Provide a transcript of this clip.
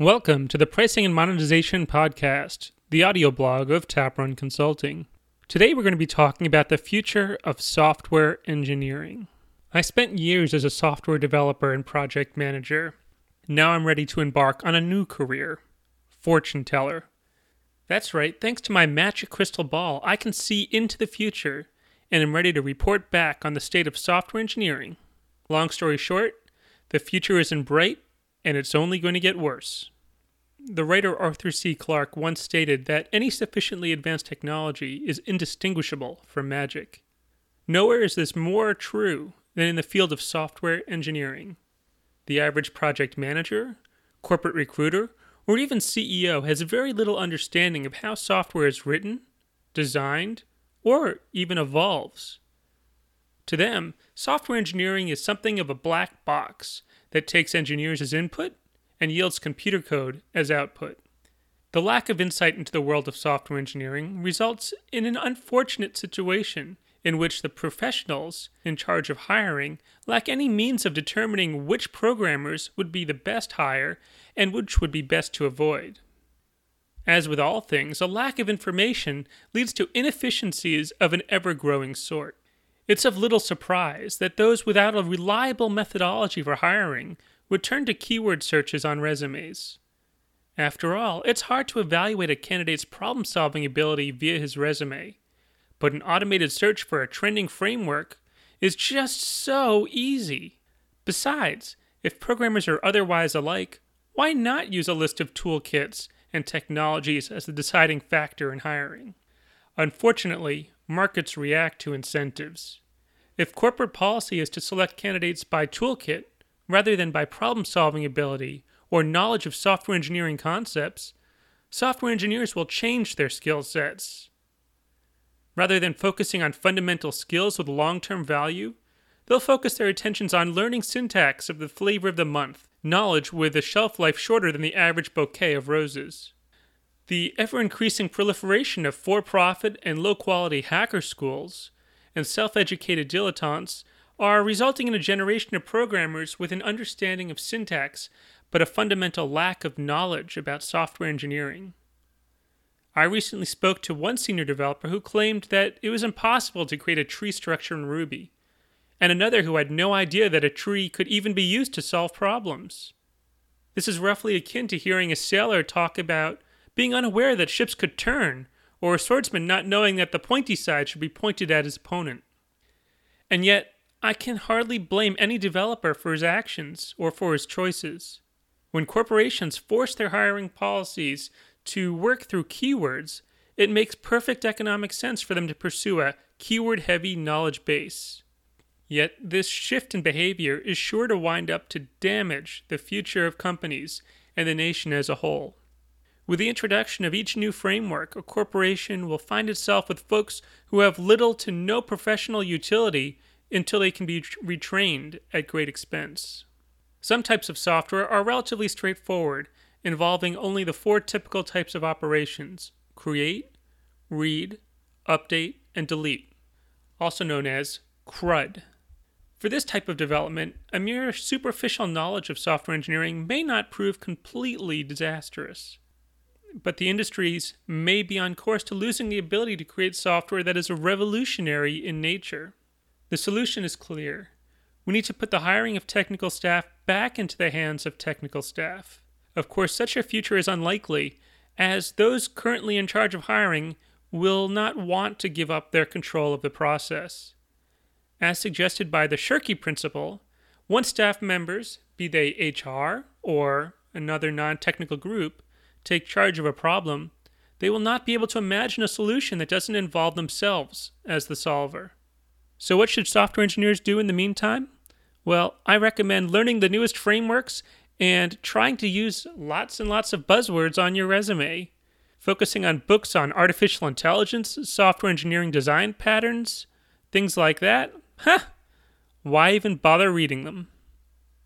Welcome to the Pricing and Monetization Podcast, the audio blog of Taprun Consulting. Today we're going to be talking about the future of software engineering. I spent years as a software developer and project manager. Now I'm ready to embark on a new career fortune teller. That's right, thanks to my magic crystal ball, I can see into the future and am ready to report back on the state of software engineering. Long story short, the future isn't bright and it's only going to get worse. The writer Arthur C. Clarke once stated that any sufficiently advanced technology is indistinguishable from magic. Nowhere is this more true than in the field of software engineering. The average project manager, corporate recruiter, or even CEO has very little understanding of how software is written, designed, or even evolves. To them, software engineering is something of a black box that takes engineers as input and yields computer code as output. The lack of insight into the world of software engineering results in an unfortunate situation in which the professionals in charge of hiring lack any means of determining which programmers would be the best hire and which would be best to avoid. As with all things, a lack of information leads to inefficiencies of an ever growing sort. It's of little surprise that those without a reliable methodology for hiring would turn to keyword searches on resumes. After all, it's hard to evaluate a candidate's problem solving ability via his resume, but an automated search for a trending framework is just so easy. Besides, if programmers are otherwise alike, why not use a list of toolkits and technologies as the deciding factor in hiring? Unfortunately, markets react to incentives. If corporate policy is to select candidates by toolkit rather than by problem solving ability or knowledge of software engineering concepts, software engineers will change their skill sets. Rather than focusing on fundamental skills with long term value, they'll focus their attentions on learning syntax of the flavor of the month, knowledge with a shelf life shorter than the average bouquet of roses. The ever increasing proliferation of for profit and low quality hacker schools and self educated dilettantes are resulting in a generation of programmers with an understanding of syntax but a fundamental lack of knowledge about software engineering. I recently spoke to one senior developer who claimed that it was impossible to create a tree structure in Ruby, and another who had no idea that a tree could even be used to solve problems. This is roughly akin to hearing a sailor talk about being unaware that ships could turn, or a swordsman not knowing that the pointy side should be pointed at his opponent. And yet, I can hardly blame any developer for his actions or for his choices. When corporations force their hiring policies to work through keywords, it makes perfect economic sense for them to pursue a keyword heavy knowledge base. Yet, this shift in behavior is sure to wind up to damage the future of companies and the nation as a whole. With the introduction of each new framework, a corporation will find itself with folks who have little to no professional utility until they can be retrained at great expense. Some types of software are relatively straightforward, involving only the four typical types of operations create, read, update, and delete, also known as CRUD. For this type of development, a mere superficial knowledge of software engineering may not prove completely disastrous but the industries may be on course to losing the ability to create software that is revolutionary in nature. The solution is clear. We need to put the hiring of technical staff back into the hands of technical staff. Of course, such a future is unlikely, as those currently in charge of hiring will not want to give up their control of the process. As suggested by the Shirky principle, once staff members, be they HR or another non technical group, take charge of a problem, they will not be able to imagine a solution that doesn't involve themselves as the solver. So, what should software engineers do in the meantime? Well, I recommend learning the newest frameworks and trying to use lots and lots of buzzwords on your resume. Focusing on books on artificial intelligence, software engineering design patterns, things like that. Huh! Why even bother reading them?